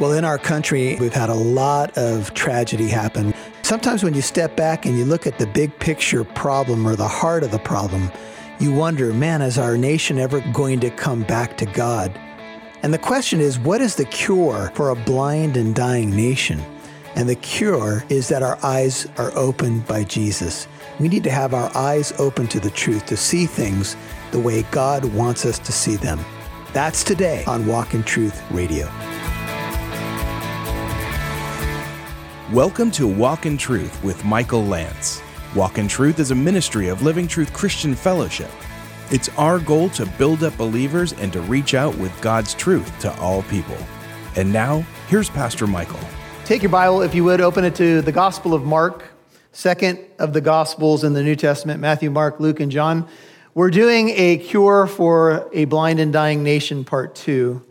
Well, in our country, we've had a lot of tragedy happen. Sometimes when you step back and you look at the big picture problem or the heart of the problem, you wonder, man, is our nation ever going to come back to God? And the question is, what is the cure for a blind and dying nation? And the cure is that our eyes are opened by Jesus. We need to have our eyes open to the truth, to see things the way God wants us to see them. That's today on Walk in Truth Radio. Welcome to Walk in Truth with Michael Lance. Walk in Truth is a ministry of Living Truth Christian Fellowship. It's our goal to build up believers and to reach out with God's truth to all people. And now, here's Pastor Michael. Take your Bible, if you would, open it to the Gospel of Mark, second of the Gospels in the New Testament Matthew, Mark, Luke, and John. We're doing a cure for a blind and dying nation, part two,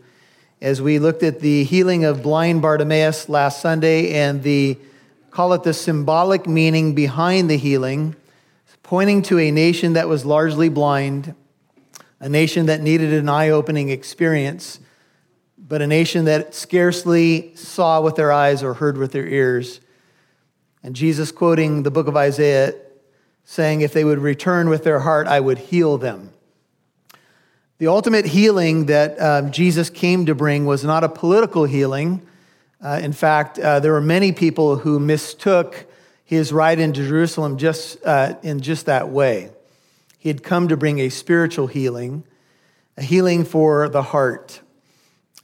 as we looked at the healing of blind Bartimaeus last Sunday and the call it the symbolic meaning behind the healing, pointing to a nation that was largely blind, a nation that needed an eye opening experience, but a nation that scarcely saw with their eyes or heard with their ears. And Jesus, quoting the book of Isaiah, saying, If they would return with their heart, I would heal them. The ultimate healing that um, Jesus came to bring was not a political healing. Uh, in fact, uh, there were many people who mistook his ride into Jerusalem just uh, in just that way. He had come to bring a spiritual healing, a healing for the heart.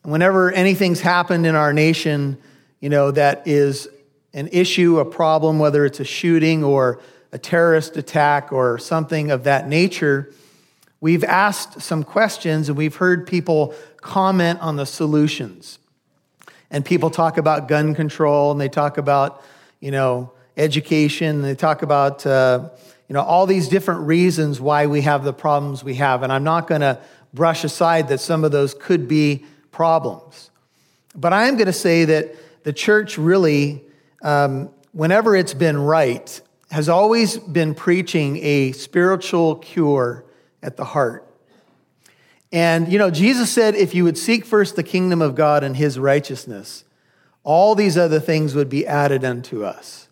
Whenever anything's happened in our nation, you know, that is an issue, a problem, whether it's a shooting or a terrorist attack or something of that nature, we've asked some questions and we've heard people comment on the solutions. And people talk about gun control and they talk about, you know, education. They talk about, uh, you know, all these different reasons why we have the problems we have. And I'm not going to brush aside that some of those could be problems. But I am going to say that the church really, um, whenever it's been right, has always been preaching a spiritual cure at the heart. And, you know, Jesus said if you would seek first the kingdom of God and his righteousness, all these other things would be added unto us.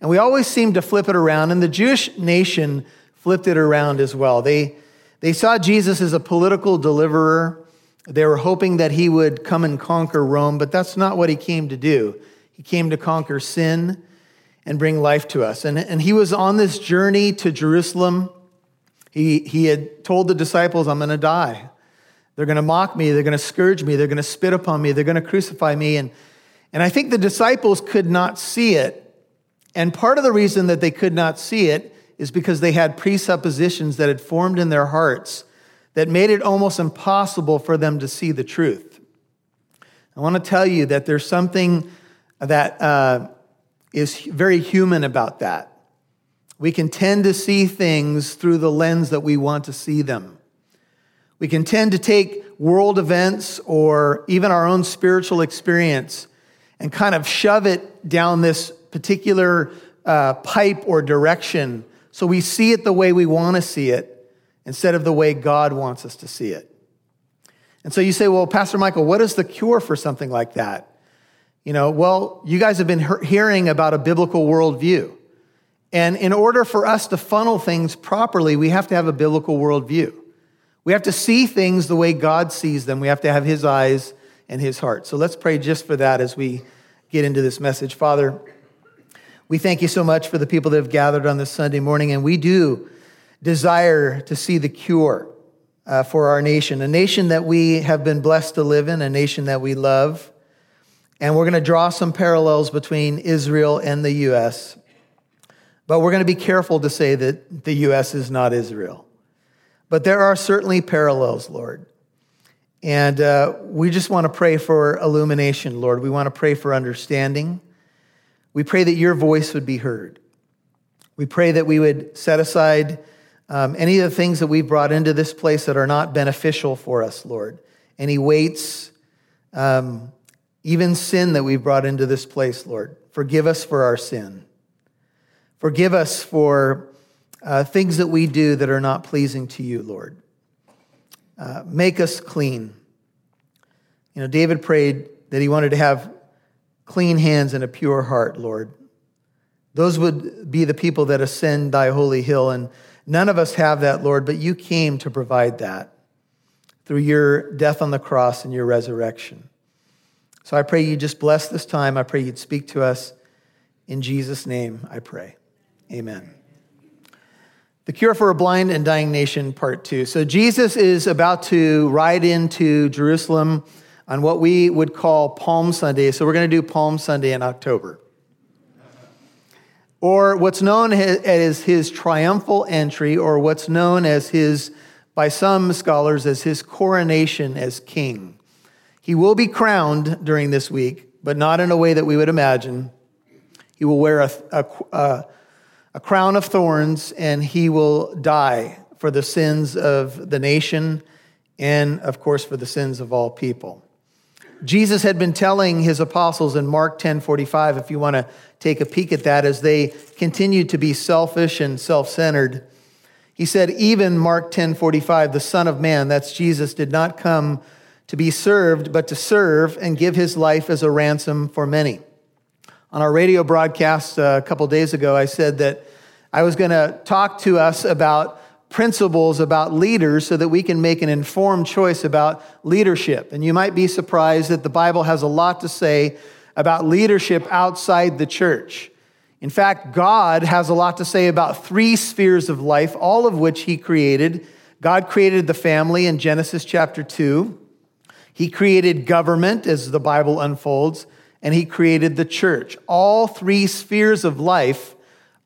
And we always seem to flip it around, and the Jewish nation flipped it around as well. They, they saw Jesus as a political deliverer. They were hoping that he would come and conquer Rome, but that's not what he came to do. He came to conquer sin and bring life to us. And, and he was on this journey to Jerusalem. He, he had told the disciples, I'm going to die. They're going to mock me. They're going to scourge me. They're going to spit upon me. They're going to crucify me. And, and I think the disciples could not see it. And part of the reason that they could not see it is because they had presuppositions that had formed in their hearts that made it almost impossible for them to see the truth. I want to tell you that there's something that uh, is very human about that. We can tend to see things through the lens that we want to see them. We can tend to take world events or even our own spiritual experience and kind of shove it down this particular uh, pipe or direction so we see it the way we want to see it instead of the way God wants us to see it. And so you say, well, Pastor Michael, what is the cure for something like that? You know, well, you guys have been hearing about a biblical worldview. And in order for us to funnel things properly, we have to have a biblical worldview. We have to see things the way God sees them. We have to have His eyes and His heart. So let's pray just for that as we get into this message. Father, we thank you so much for the people that have gathered on this Sunday morning, and we do desire to see the cure uh, for our nation, a nation that we have been blessed to live in, a nation that we love. And we're going to draw some parallels between Israel and the U.S. But we're going to be careful to say that the U.S. is not Israel. But there are certainly parallels, Lord. And uh, we just want to pray for illumination, Lord. We want to pray for understanding. We pray that your voice would be heard. We pray that we would set aside um, any of the things that we've brought into this place that are not beneficial for us, Lord. Any weights, um, even sin that we've brought into this place, Lord. Forgive us for our sin. Forgive us for uh, things that we do that are not pleasing to you, Lord. Uh, make us clean. You know, David prayed that he wanted to have clean hands and a pure heart, Lord. Those would be the people that ascend thy holy hill. And none of us have that, Lord, but you came to provide that through your death on the cross and your resurrection. So I pray you just bless this time. I pray you'd speak to us. In Jesus' name, I pray. Amen. The Cure for a Blind and Dying Nation, Part Two. So Jesus is about to ride into Jerusalem on what we would call Palm Sunday. So we're going to do Palm Sunday in October. Or what's known as his triumphal entry, or what's known as his, by some scholars, as his coronation as king. He will be crowned during this week, but not in a way that we would imagine. He will wear a, a, a a crown of thorns, and he will die for the sins of the nation and, of course, for the sins of all people. Jesus had been telling his apostles in Mark 10 45, if you want to take a peek at that, as they continued to be selfish and self centered. He said, even Mark 10 45, the Son of Man, that's Jesus, did not come to be served, but to serve and give his life as a ransom for many. On our radio broadcast uh, a couple days ago, I said that I was going to talk to us about principles about leaders so that we can make an informed choice about leadership. And you might be surprised that the Bible has a lot to say about leadership outside the church. In fact, God has a lot to say about three spheres of life, all of which He created. God created the family in Genesis chapter 2. He created government as the Bible unfolds and he created the church. All three spheres of life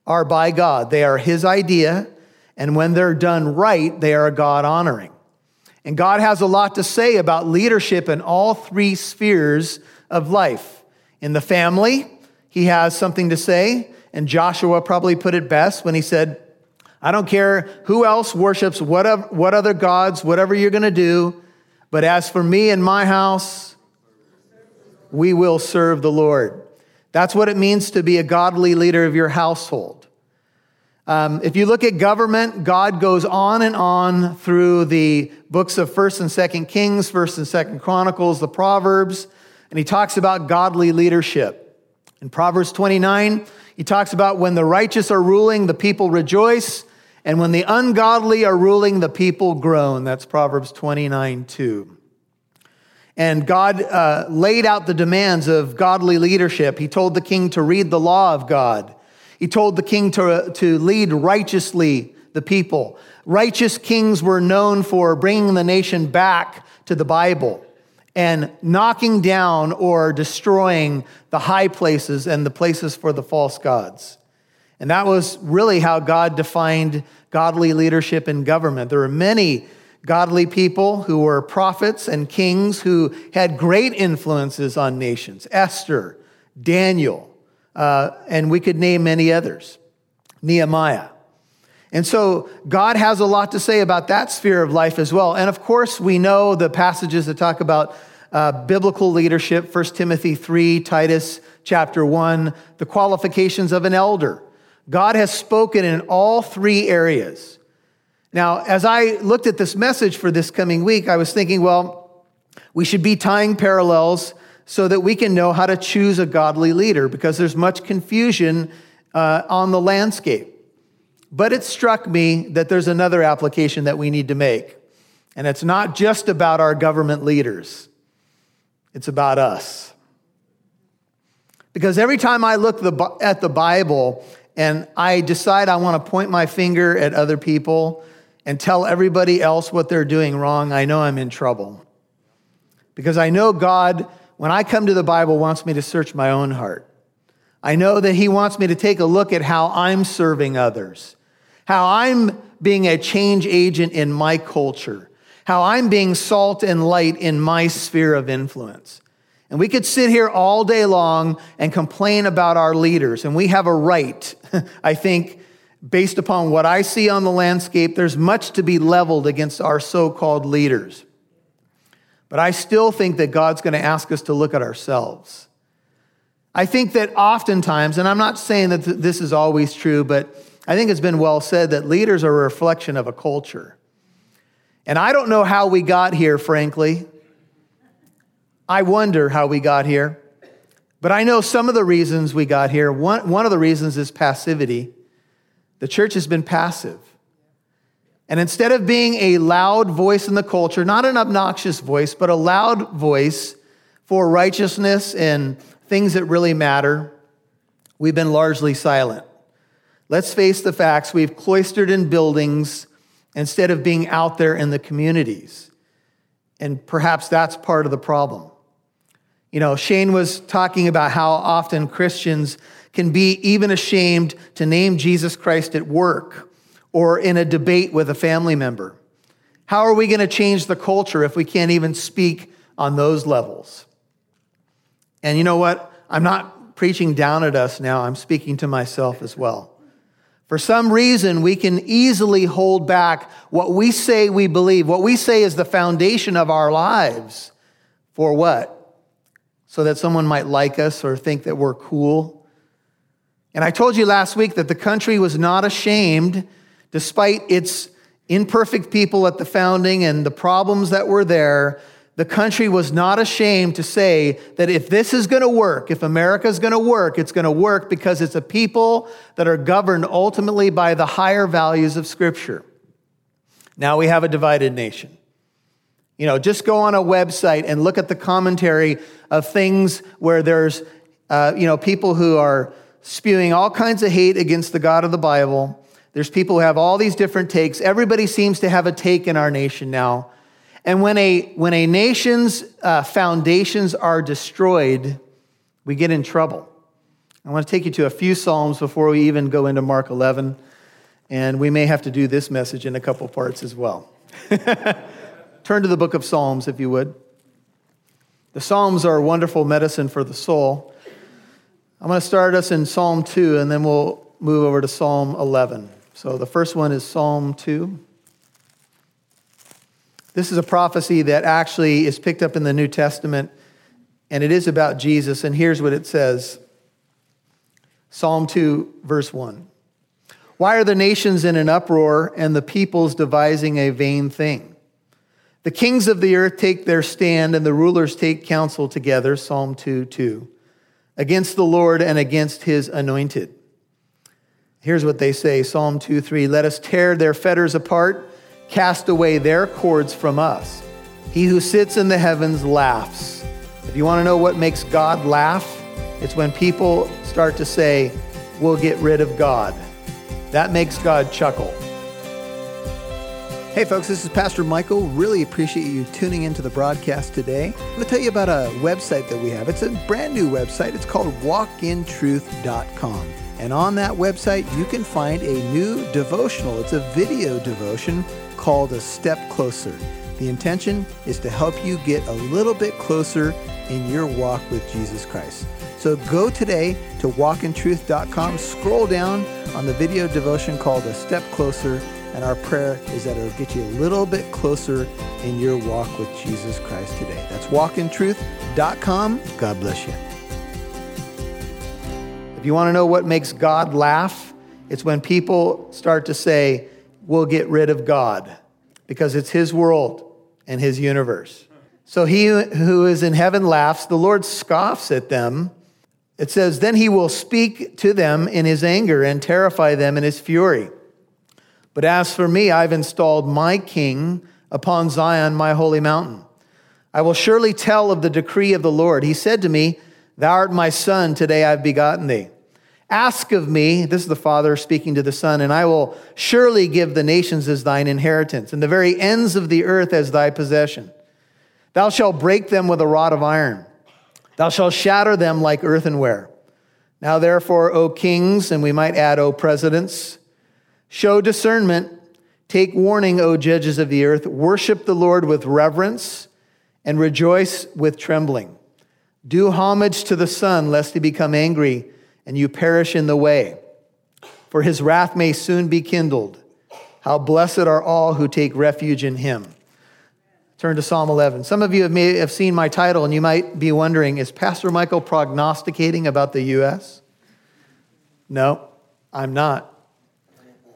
are by God. They are his idea, and when they're done right, they are God honoring. And God has a lot to say about leadership in all three spheres of life. In the family, he has something to say, and Joshua probably put it best when he said, I don't care who else worships what, what other gods, whatever you're going to do, but as for me and my house, we will serve the Lord. That's what it means to be a godly leader of your household. Um, if you look at government, God goes on and on through the books of 1st and 2nd Kings, 1st and 2nd Chronicles, the Proverbs, and he talks about godly leadership. In Proverbs 29, he talks about when the righteous are ruling, the people rejoice, and when the ungodly are ruling, the people groan. That's Proverbs 29 2. And God uh, laid out the demands of godly leadership. He told the king to read the law of God. He told the king to, to lead righteously the people. Righteous kings were known for bringing the nation back to the Bible and knocking down or destroying the high places and the places for the false gods. And that was really how God defined godly leadership in government. There are many godly people who were prophets and kings who had great influences on nations Esther, Daniel, uh, and we could name many others, Nehemiah. And so God has a lot to say about that sphere of life as well. And of course, we know the passages that talk about uh, biblical leadership 1 Timothy 3, Titus chapter 1, the qualifications of an elder. God has spoken in all three areas. Now, as I looked at this message for this coming week, I was thinking, well, we should be tying parallels so that we can know how to choose a godly leader because there's much confusion uh, on the landscape. But it struck me that there's another application that we need to make. And it's not just about our government leaders, it's about us. Because every time I look at the Bible and I decide I want to point my finger at other people, and tell everybody else what they're doing wrong, I know I'm in trouble. Because I know God, when I come to the Bible, wants me to search my own heart. I know that He wants me to take a look at how I'm serving others, how I'm being a change agent in my culture, how I'm being salt and light in my sphere of influence. And we could sit here all day long and complain about our leaders, and we have a right, I think, based upon what I see on the landscape, there's much to be leveled against our so called leaders. But I still think that God's going to ask us to look at ourselves. I think that oftentimes, and I'm not saying that this is always true, but I think it's been well said that leaders are a reflection of a culture. And I don't know how we got here, frankly. I wonder how we got here. But I know some of the reasons we got here. One, one of the reasons is passivity. The church has been passive. And instead of being a loud voice in the culture, not an obnoxious voice, but a loud voice for righteousness and things that really matter, we've been largely silent. Let's face the facts. We've cloistered in buildings instead of being out there in the communities. And perhaps that's part of the problem. You know, Shane was talking about how often Christians can be even ashamed to name Jesus Christ at work or in a debate with a family member. How are we going to change the culture if we can't even speak on those levels? And you know what? I'm not preaching down at us now, I'm speaking to myself as well. For some reason, we can easily hold back what we say we believe, what we say is the foundation of our lives. For what? So that someone might like us or think that we're cool. And I told you last week that the country was not ashamed, despite its imperfect people at the founding and the problems that were there, the country was not ashamed to say that if this is going to work, if America is going to work, it's going to work because it's a people that are governed ultimately by the higher values of Scripture. Now we have a divided nation. You know, just go on a website and look at the commentary of things where there's, uh, you know, people who are spewing all kinds of hate against the God of the Bible. There's people who have all these different takes. Everybody seems to have a take in our nation now. And when a, when a nation's uh, foundations are destroyed, we get in trouble. I want to take you to a few Psalms before we even go into Mark 11. And we may have to do this message in a couple parts as well. Turn to the book of Psalms, if you would. The Psalms are a wonderful medicine for the soul. I'm going to start us in Psalm 2, and then we'll move over to Psalm 11. So the first one is Psalm 2. This is a prophecy that actually is picked up in the New Testament, and it is about Jesus. And here's what it says Psalm 2, verse 1. Why are the nations in an uproar and the peoples devising a vain thing? The kings of the earth take their stand and the rulers take counsel together, Psalm 2 2, against the Lord and against his anointed. Here's what they say Psalm 2 3 Let us tear their fetters apart cast away their cords from us. He who sits in the heavens laughs. If you want to know what makes God laugh, it's when people start to say, We'll get rid of God. That makes God chuckle. Hey, folks, this is Pastor Michael. Really appreciate you tuning into the broadcast today. I'm going to tell you about a website that we have. It's a brand new website. It's called walkintruth.com. And on that website, you can find a new devotional. It's a video devotion called A Step Closer. The intention is to help you get a little bit closer in your walk with Jesus Christ. So go today to walkintruth.com, scroll down on the video devotion called A Step Closer, and our prayer is that it'll get you a little bit closer in your walk with Jesus Christ today. That's walkintruth.com. God bless you. If you want to know what makes God laugh, it's when people start to say, We'll get rid of God because it's his world and his universe. So he who is in heaven laughs, the Lord scoffs at them. It says, Then he will speak to them in his anger and terrify them in his fury. But as for me, I've installed my king upon Zion, my holy mountain. I will surely tell of the decree of the Lord. He said to me, Thou art my son, today I've begotten thee. Ask of me, this is the Father speaking to the Son, and I will surely give the nations as thine inheritance, and the very ends of the earth as thy possession. Thou shalt break them with a rod of iron, thou shalt shatter them like earthenware. Now, therefore, O kings, and we might add, O presidents, show discernment, take warning, O judges of the earth, worship the Lord with reverence, and rejoice with trembling. Do homage to the Son, lest he become angry and you perish in the way. For his wrath may soon be kindled. How blessed are all who take refuge in him. Turn to Psalm 11. Some of you have, may have seen my title, and you might be wondering is Pastor Michael prognosticating about the U.S.? No, I'm not.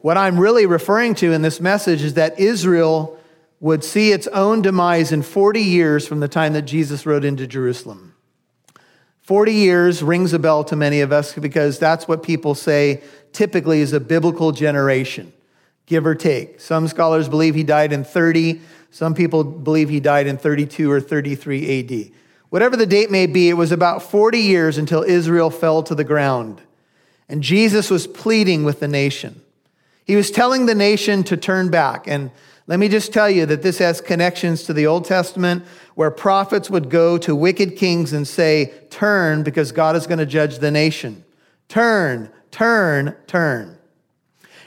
What I'm really referring to in this message is that Israel would see its own demise in 40 years from the time that Jesus rode into Jerusalem. 40 years rings a bell to many of us because that's what people say typically is a biblical generation, give or take. Some scholars believe he died in 30, some people believe he died in 32 or 33 AD. Whatever the date may be, it was about 40 years until Israel fell to the ground. And Jesus was pleading with the nation. He was telling the nation to turn back. And let me just tell you that this has connections to the Old Testament where prophets would go to wicked kings and say, Turn, because God is going to judge the nation. Turn, turn, turn.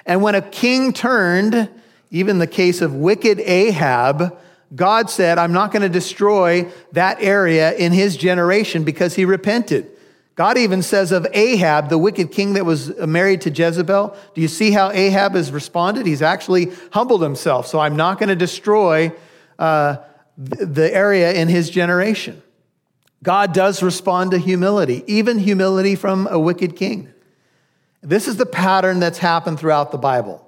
And when a king turned, even the case of wicked Ahab, God said, I'm not going to destroy that area in his generation because he repented. God even says of Ahab, the wicked king that was married to Jezebel, do you see how Ahab has responded? He's actually humbled himself. So I'm not going to destroy uh, the area in his generation. God does respond to humility, even humility from a wicked king. This is the pattern that's happened throughout the Bible.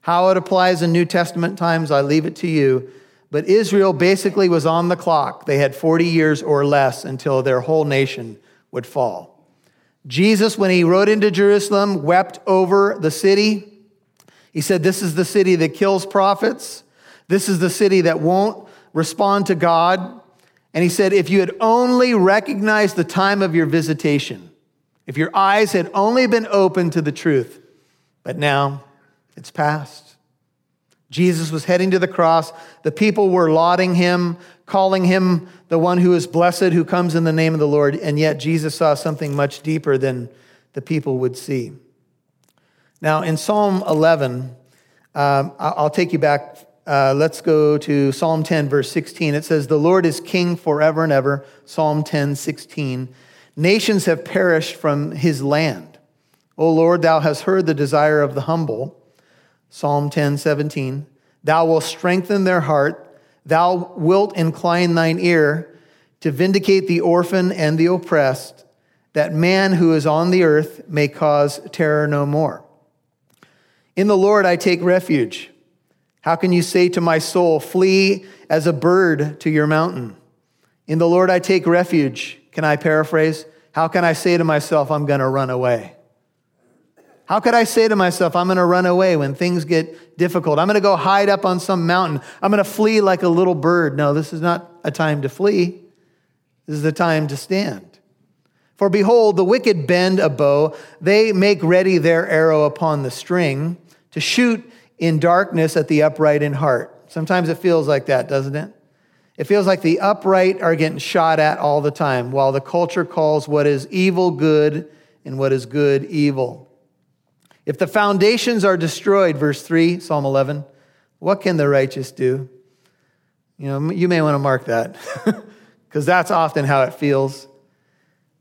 How it applies in New Testament times, I leave it to you. But Israel basically was on the clock. They had 40 years or less until their whole nation would fall. Jesus, when he rode into Jerusalem, wept over the city. He said, This is the city that kills prophets. This is the city that won't respond to God. And he said, If you had only recognized the time of your visitation, if your eyes had only been open to the truth, but now it's past. Jesus was heading to the cross. The people were lauding him, calling him the one who is blessed, who comes in the name of the Lord. And yet Jesus saw something much deeper than the people would see. Now, in Psalm 11, um, I'll take you back. Uh, let's go to Psalm 10, verse 16. It says, The Lord is king forever and ever. Psalm 10, 16. Nations have perished from his land. O Lord, thou hast heard the desire of the humble. Psalm 10, 17. Thou wilt strengthen their heart. Thou wilt incline thine ear to vindicate the orphan and the oppressed, that man who is on the earth may cause terror no more. In the Lord I take refuge. How can you say to my soul, Flee as a bird to your mountain? In the Lord I take refuge. Can I paraphrase? How can I say to myself, I'm going to run away? How could I say to myself, I'm going to run away when things get difficult? I'm going to go hide up on some mountain. I'm going to flee like a little bird. No, this is not a time to flee. This is the time to stand. For behold, the wicked bend a bow. They make ready their arrow upon the string to shoot in darkness at the upright in heart. Sometimes it feels like that, doesn't it? It feels like the upright are getting shot at all the time, while the culture calls what is evil good and what is good evil. If the foundations are destroyed, verse 3, Psalm 11, what can the righteous do? You know, you may want to mark that because that's often how it feels.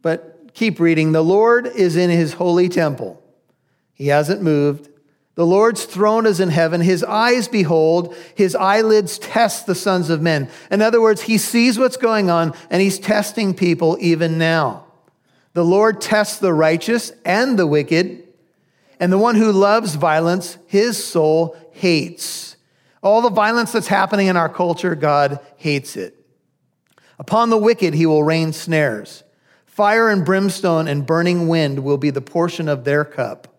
But keep reading. The Lord is in his holy temple, he hasn't moved. The Lord's throne is in heaven. His eyes behold, his eyelids test the sons of men. In other words, he sees what's going on and he's testing people even now. The Lord tests the righteous and the wicked. And the one who loves violence, his soul hates. All the violence that's happening in our culture, God hates it. Upon the wicked, he will rain snares. Fire and brimstone and burning wind will be the portion of their cup.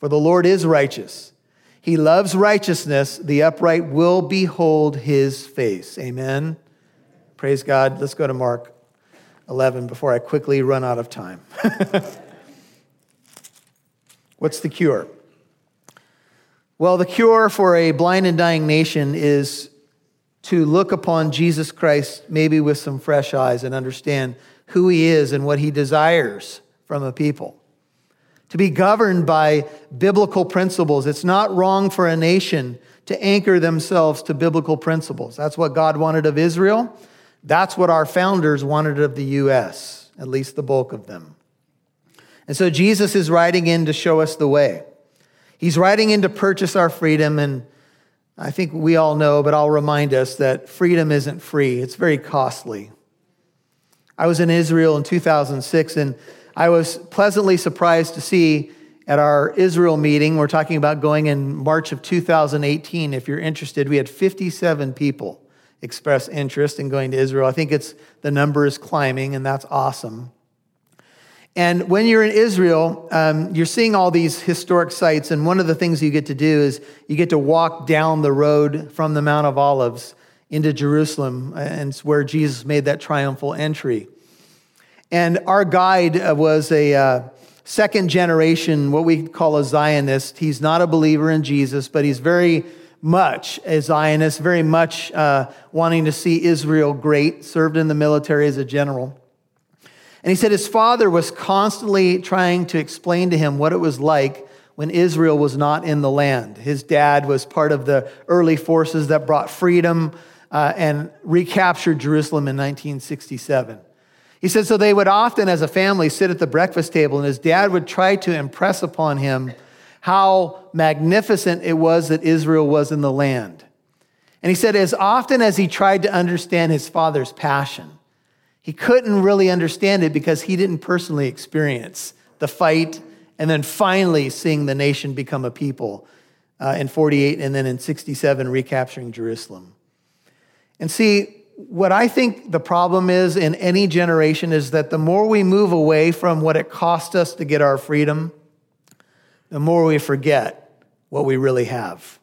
For the Lord is righteous. He loves righteousness. The upright will behold his face. Amen. Praise God. Let's go to Mark 11 before I quickly run out of time. What's the cure? Well, the cure for a blind and dying nation is to look upon Jesus Christ maybe with some fresh eyes and understand who he is and what he desires from a people. To be governed by biblical principles. It's not wrong for a nation to anchor themselves to biblical principles. That's what God wanted of Israel. That's what our founders wanted of the U.S., at least the bulk of them. And so Jesus is riding in to show us the way. He's riding in to purchase our freedom. And I think we all know, but I'll remind us that freedom isn't free, it's very costly. I was in Israel in 2006, and I was pleasantly surprised to see at our Israel meeting. We're talking about going in March of 2018. If you're interested, we had 57 people express interest in going to Israel. I think it's the number is climbing, and that's awesome. And when you're in Israel, um, you're seeing all these historic sites, and one of the things you get to do is you get to walk down the road from the Mount of Olives into Jerusalem, and it's where Jesus made that triumphal entry. And our guide uh, was a uh, second generation, what we call a Zionist. He's not a believer in Jesus, but he's very much a Zionist, very much uh, wanting to see Israel great, served in the military as a general. And he said his father was constantly trying to explain to him what it was like when Israel was not in the land. His dad was part of the early forces that brought freedom uh, and recaptured Jerusalem in 1967. He said, so they would often, as a family, sit at the breakfast table, and his dad would try to impress upon him how magnificent it was that Israel was in the land. And he said, as often as he tried to understand his father's passion, he couldn't really understand it because he didn't personally experience the fight and then finally seeing the nation become a people uh, in 48 and then in 67 recapturing Jerusalem. And see, what I think the problem is in any generation is that the more we move away from what it cost us to get our freedom, the more we forget what we really have.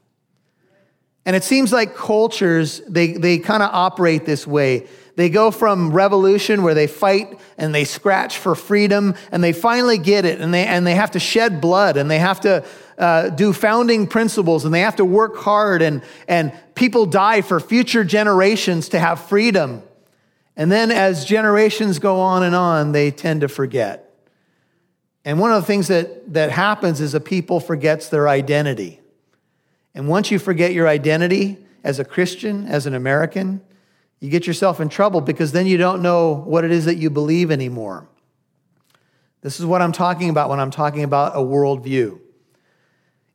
And it seems like cultures, they, they kind of operate this way. They go from revolution where they fight and they scratch for freedom and they finally get it and they, and they have to shed blood and they have to uh, do founding principles and they have to work hard and, and people die for future generations to have freedom. And then as generations go on and on, they tend to forget. And one of the things that, that happens is a people forgets their identity. And once you forget your identity as a Christian, as an American, you get yourself in trouble because then you don't know what it is that you believe anymore. This is what I'm talking about when I'm talking about a worldview.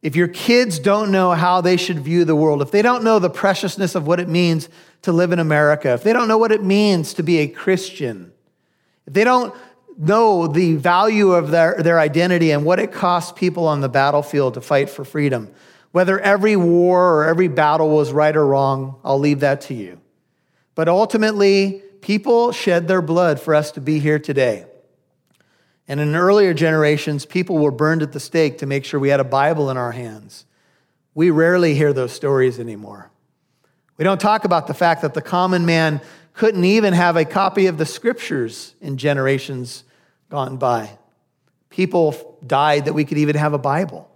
If your kids don't know how they should view the world, if they don't know the preciousness of what it means to live in America, if they don't know what it means to be a Christian, if they don't know the value of their, their identity and what it costs people on the battlefield to fight for freedom, whether every war or every battle was right or wrong, I'll leave that to you. But ultimately, people shed their blood for us to be here today. And in earlier generations, people were burned at the stake to make sure we had a Bible in our hands. We rarely hear those stories anymore. We don't talk about the fact that the common man couldn't even have a copy of the scriptures in generations gone by. People died that we could even have a Bible.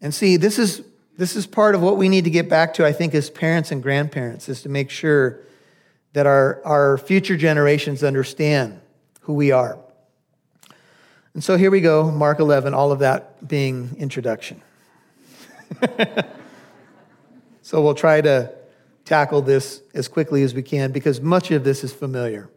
And see, this is this is part of what we need to get back to, I think, as parents and grandparents, is to make sure that our, our future generations understand who we are. And so here we go, Mark 11, all of that being introduction. so we'll try to tackle this as quickly as we can because much of this is familiar.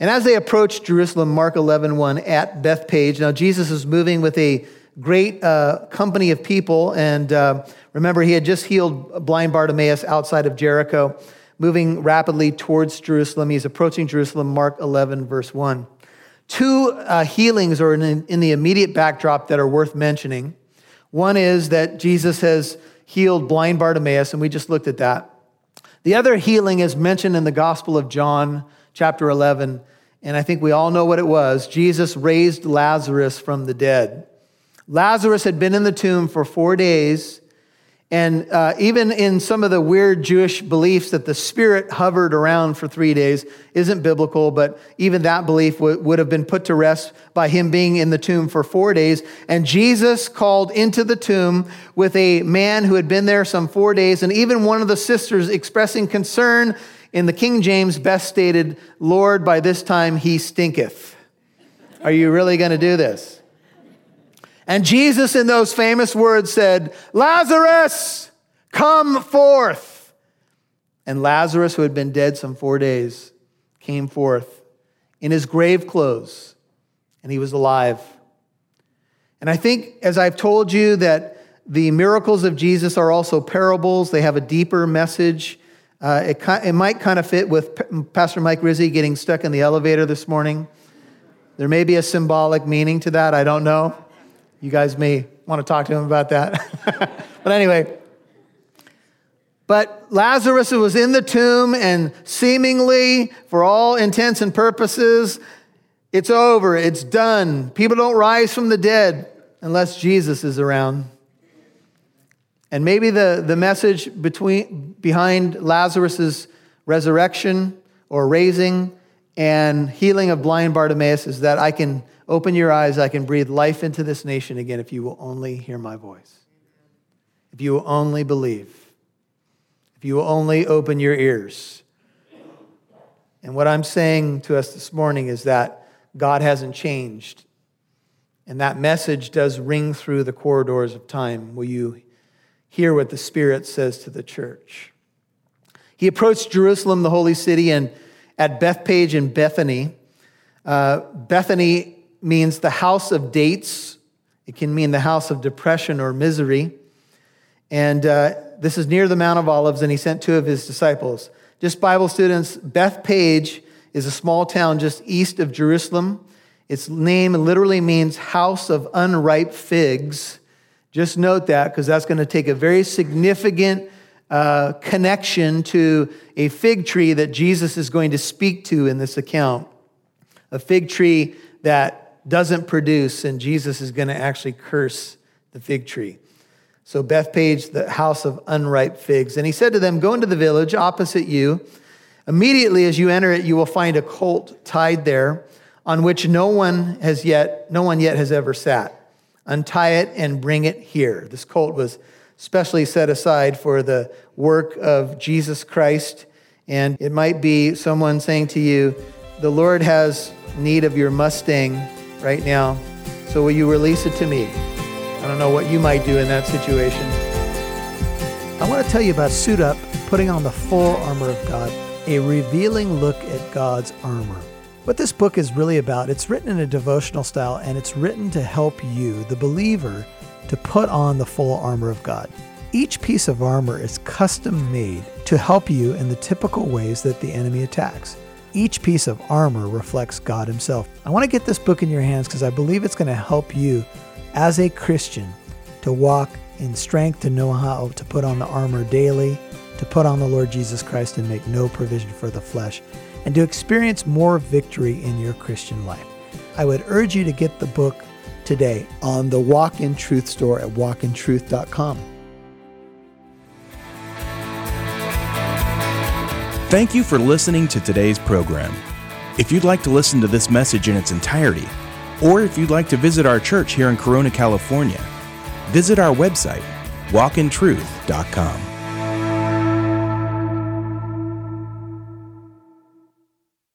And as they approach Jerusalem, Mark 11, 1, at Bethphage, now Jesus is moving with a great uh, company of people. And uh, remember, he had just healed blind Bartimaeus outside of Jericho, moving rapidly towards Jerusalem. He's approaching Jerusalem, Mark 11, verse 1. Two uh, healings are in, in the immediate backdrop that are worth mentioning. One is that Jesus has healed blind Bartimaeus, and we just looked at that. The other healing is mentioned in the Gospel of John, chapter 11, and I think we all know what it was. Jesus raised Lazarus from the dead. Lazarus had been in the tomb for four days. And uh, even in some of the weird Jewish beliefs that the spirit hovered around for three days isn't biblical, but even that belief w- would have been put to rest by him being in the tomb for four days. And Jesus called into the tomb with a man who had been there some four days, and even one of the sisters expressing concern in the King James best stated, Lord, by this time he stinketh. Are you really going to do this? And Jesus, in those famous words, said, Lazarus, come forth. And Lazarus, who had been dead some four days, came forth in his grave clothes, and he was alive. And I think, as I've told you, that the miracles of Jesus are also parables, they have a deeper message. Uh, it, it might kind of fit with Pastor Mike Rizzi getting stuck in the elevator this morning. There may be a symbolic meaning to that, I don't know. You guys may want to talk to him about that. but anyway, but Lazarus was in the tomb, and seemingly, for all intents and purposes, it's over, it's done. People don't rise from the dead unless Jesus is around. And maybe the, the message between, behind Lazarus' resurrection or raising and healing of blind Bartimaeus is that I can open your eyes, I can breathe life into this nation again if you will only hear my voice, if you will only believe, if you will only open your ears. And what I'm saying to us this morning is that God hasn't changed. And that message does ring through the corridors of time. Will you hear what the Spirit says to the church? He approached Jerusalem, the holy city, and at Bethphage in Bethany. Uh, Bethany means the house of dates. It can mean the house of depression or misery. And uh, this is near the Mount of Olives, and he sent two of his disciples. Just Bible students, Bethphage is a small town just east of Jerusalem. Its name literally means house of unripe figs. Just note that because that's going to take a very significant uh, connection to a fig tree that Jesus is going to speak to in this account. A fig tree that doesn't produce, and Jesus is going to actually curse the fig tree. So, Bethphage, the house of unripe figs. And he said to them, Go into the village opposite you. Immediately as you enter it, you will find a colt tied there on which no one has yet, no one yet has ever sat. Untie it and bring it here. This colt was specially set aside for the work of Jesus Christ. And it might be someone saying to you, The Lord has need of your Mustang right now. So will you release it to me? I don't know what you might do in that situation. I want to tell you about Suit Up, putting on the full armor of God, a revealing look at God's armor. What this book is really about, it's written in a devotional style and it's written to help you, the believer, to put on the full armor of God. Each piece of armor is custom made to help you in the typical ways that the enemy attacks. Each piece of armor reflects God Himself. I want to get this book in your hands because I believe it's going to help you as a Christian to walk in strength, to know how to put on the armor daily, to put on the Lord Jesus Christ and make no provision for the flesh and to experience more victory in your Christian life. I would urge you to get the book today on the Walk in Truth store at walkintruth.com. Thank you for listening to today's program. If you'd like to listen to this message in its entirety, or if you'd like to visit our church here in Corona, California, visit our website, walkintruth.com.